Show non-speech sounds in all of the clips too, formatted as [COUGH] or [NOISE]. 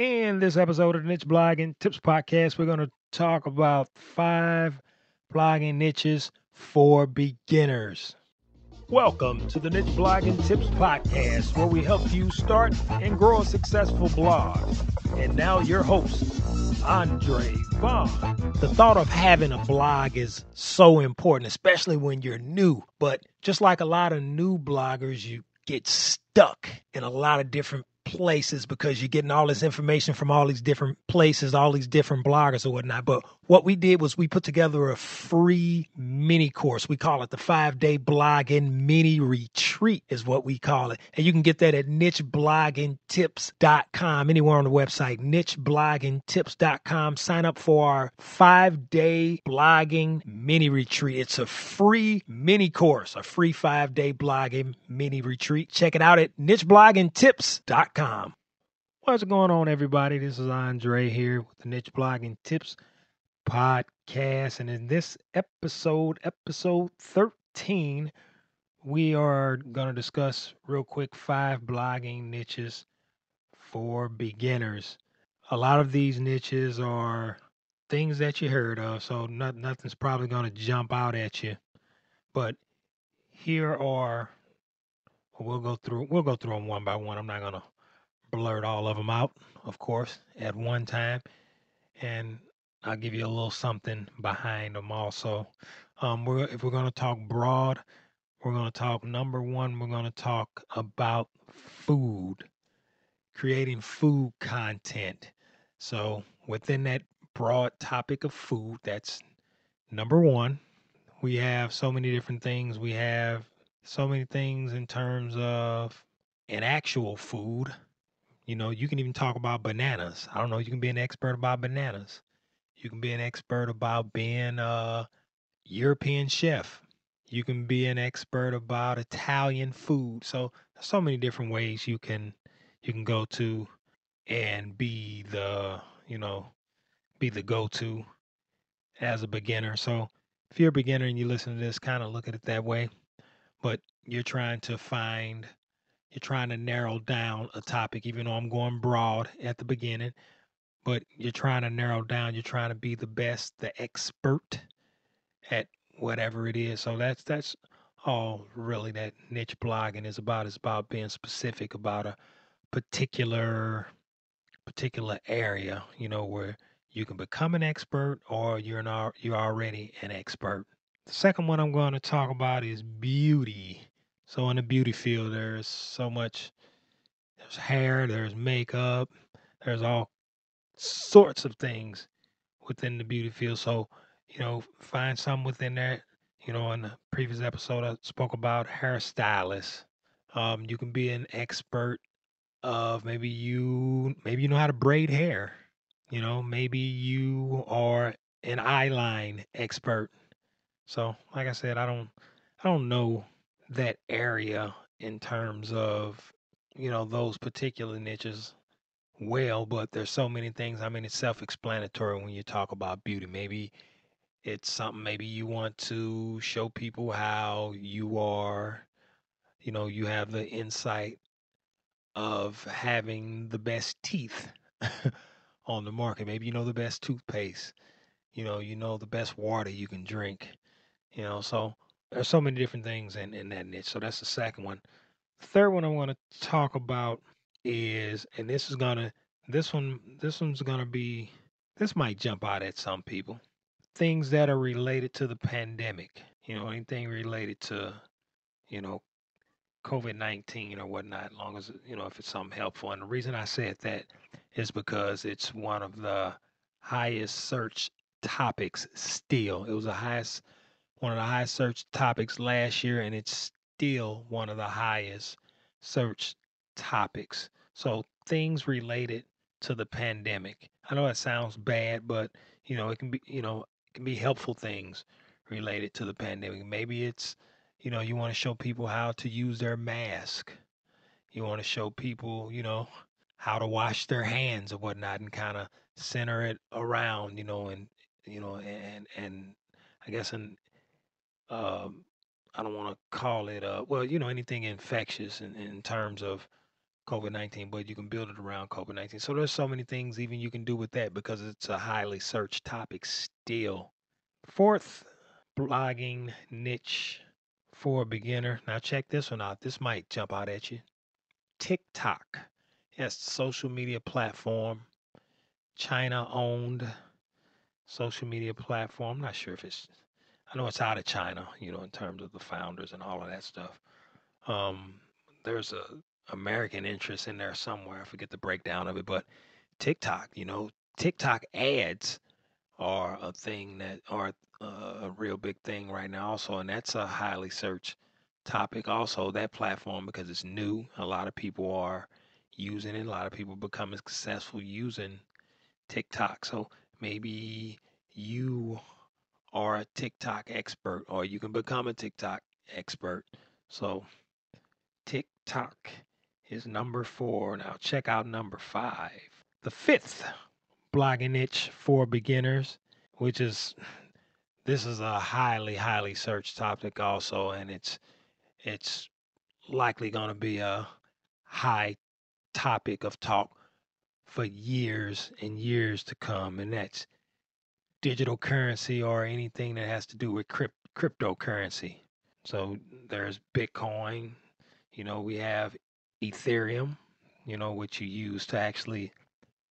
In this episode of the Niche Blogging Tips Podcast, we're going to talk about five blogging niches for beginners. Welcome to the Niche Blogging Tips Podcast, where we help you start and grow a successful blog. And now, your host, Andre Vaughn. The thought of having a blog is so important, especially when you're new. But just like a lot of new bloggers, you get stuck in a lot of different places because you're getting all this information from all these different places, all these different bloggers or whatnot. But what we did was we put together a free mini course. We call it the five day blogging mini retreat, is what we call it. And you can get that at nichebloggingtips.com, anywhere on the website, nichebloggingtips.com. Sign up for our five day blogging mini retreat. It's a free mini course, a free five day blogging mini retreat. Check it out at nichebloggingtips.com. What's going on, everybody? This is Andre here with the Niche Blogging Tips podcast. And in this episode, episode 13, we are going to discuss real quick five blogging niches for beginners. A lot of these niches are things that you heard of, so not, nothing's probably going to jump out at you. But here are we'll go through we'll go through them one by one. I'm not going blurt all of them out, of course, at one time. And I'll give you a little something behind them also. Um, we're, if we're going to talk broad, we're going to talk number one, we're going to talk about food, creating food content. So, within that broad topic of food, that's number one. We have so many different things. We have so many things in terms of an actual food. You know, you can even talk about bananas. I don't know, you can be an expert about bananas. You can be an expert about being a European chef. You can be an expert about Italian food. So there's so many different ways you can you can go to and be the, you know, be the go-to as a beginner. So if you're a beginner and you listen to this, kind of look at it that way. But you're trying to find you're trying to narrow down a topic, even though I'm going broad at the beginning but you're trying to narrow down you're trying to be the best the expert at whatever it is. So that's that's all really that niche blogging is about. Is about being specific about a particular particular area you know where you can become an expert or you're an you're already an expert. The second one i'm going to talk about is beauty so in the beauty field there's so much there's hair there's makeup there's all sorts of things within the beauty field. So, you know, find some within there. You know, in the previous episode, I spoke about hairstylists. Um, you can be an expert of maybe you maybe you know how to braid hair. You know, maybe you are an eyeline expert. So, like I said, I don't I don't know that area in terms of you know those particular niches well, but there's so many things. I mean, it's self-explanatory when you talk about beauty. Maybe it's something, maybe you want to show people how you are, you know, you have the insight of having the best teeth [LAUGHS] on the market. Maybe you know the best toothpaste, you know, you know the best water you can drink, you know, so there's so many different things in, in that niche. So that's the second one. The Third one I want to talk about is, and this is gonna, this one, this one's gonna be, this might jump out at some people. Things that are related to the pandemic. You know, anything related to, you know, COVID nineteen or whatnot. Long as you know if it's something helpful. And the reason I said that is because it's one of the highest search topics still. It was the highest one of the highest search topics last year, and it's still one of the highest search topics. So things related to the pandemic. I know that sounds bad, but you know, it can be, you know, it can be helpful things related to the pandemic. Maybe it's, you know, you want to show people how to use their mask. You want to show people, you know, how to wash their hands or whatnot and kind of center it around, you know, and you know, and and I guess in um I don't want to call it uh well, you know, anything infectious in, in terms of COVID 19, but you can build it around COVID 19. So there's so many things even you can do with that because it's a highly searched topic still. Fourth blogging niche for a beginner. Now check this one out. This might jump out at you. TikTok. Yes, social media platform. China owned social media platform. Not sure if it's I know it's out of China, you know, in terms of the founders and all of that stuff. Um, there's a American interest in there somewhere. I forget the breakdown of it, but TikTok, you know, TikTok ads are a thing that are uh, a real big thing right now also, and that's a highly searched topic also. That platform because it's new, a lot of people are using it. A lot of people becoming successful using TikTok. So maybe you are a TikTok expert, or you can become a TikTok expert. So, TikTok is number four. Now, check out number five. The fifth blogging niche for beginners, which is this is a highly, highly searched topic also, and it's it's likely going to be a high topic of talk for years and years to come, and that's digital currency or anything that has to do with crypt- cryptocurrency. So there's Bitcoin, you know, we have Ethereum, you know, which you use to actually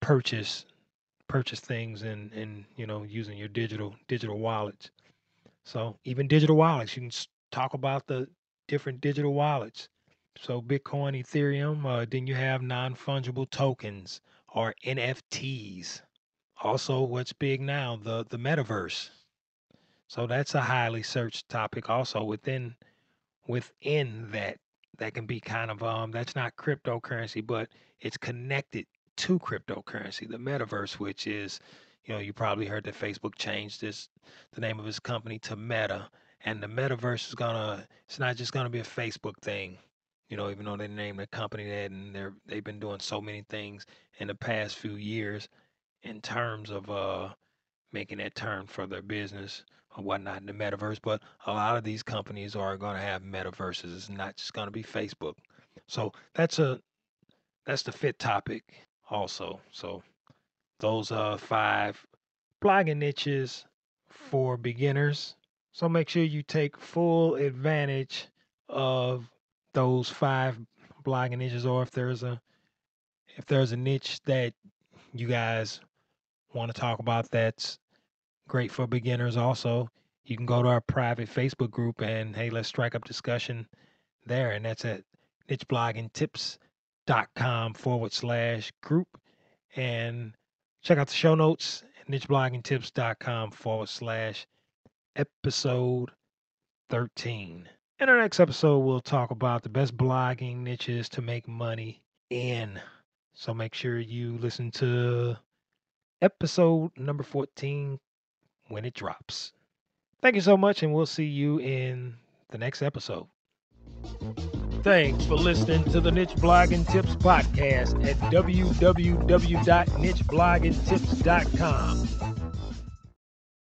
purchase purchase things and and you know using your digital digital wallets. So even digital wallets, you can talk about the different digital wallets. So Bitcoin, Ethereum, uh, then you have non-fungible tokens or NFTs also what's big now the the metaverse. So that's a highly searched topic also within within that that can be kind of um that's not cryptocurrency but it's connected to cryptocurrency the metaverse which is you know you probably heard that facebook changed this the name of his company to meta and the metaverse is gonna it's not just gonna be a facebook thing you know even though they named the company that and they're they've been doing so many things in the past few years in terms of uh, making that turn for their business or whatnot in the metaverse. But a lot of these companies are going to have metaverses. It's not just going to be Facebook. So that's a that's the fit topic also. So those are five blogging niches for beginners. So make sure you take full advantage of those five blogging niches or if there's a if there's a niche that you guys want to talk about that's great for beginners also, you can go to our private Facebook group and hey, let's strike up discussion there. And that's at nichebloggingtips.com forward slash group. And check out the show notes at nichebloggingtips.com forward slash episode 13. In our next episode, we'll talk about the best blogging niches to make money in. So make sure you listen to episode number 14 when it drops. Thank you so much, and we'll see you in the next episode. Thanks for listening to the Niche Blogging Tips podcast at www.nichebloggingtips.com.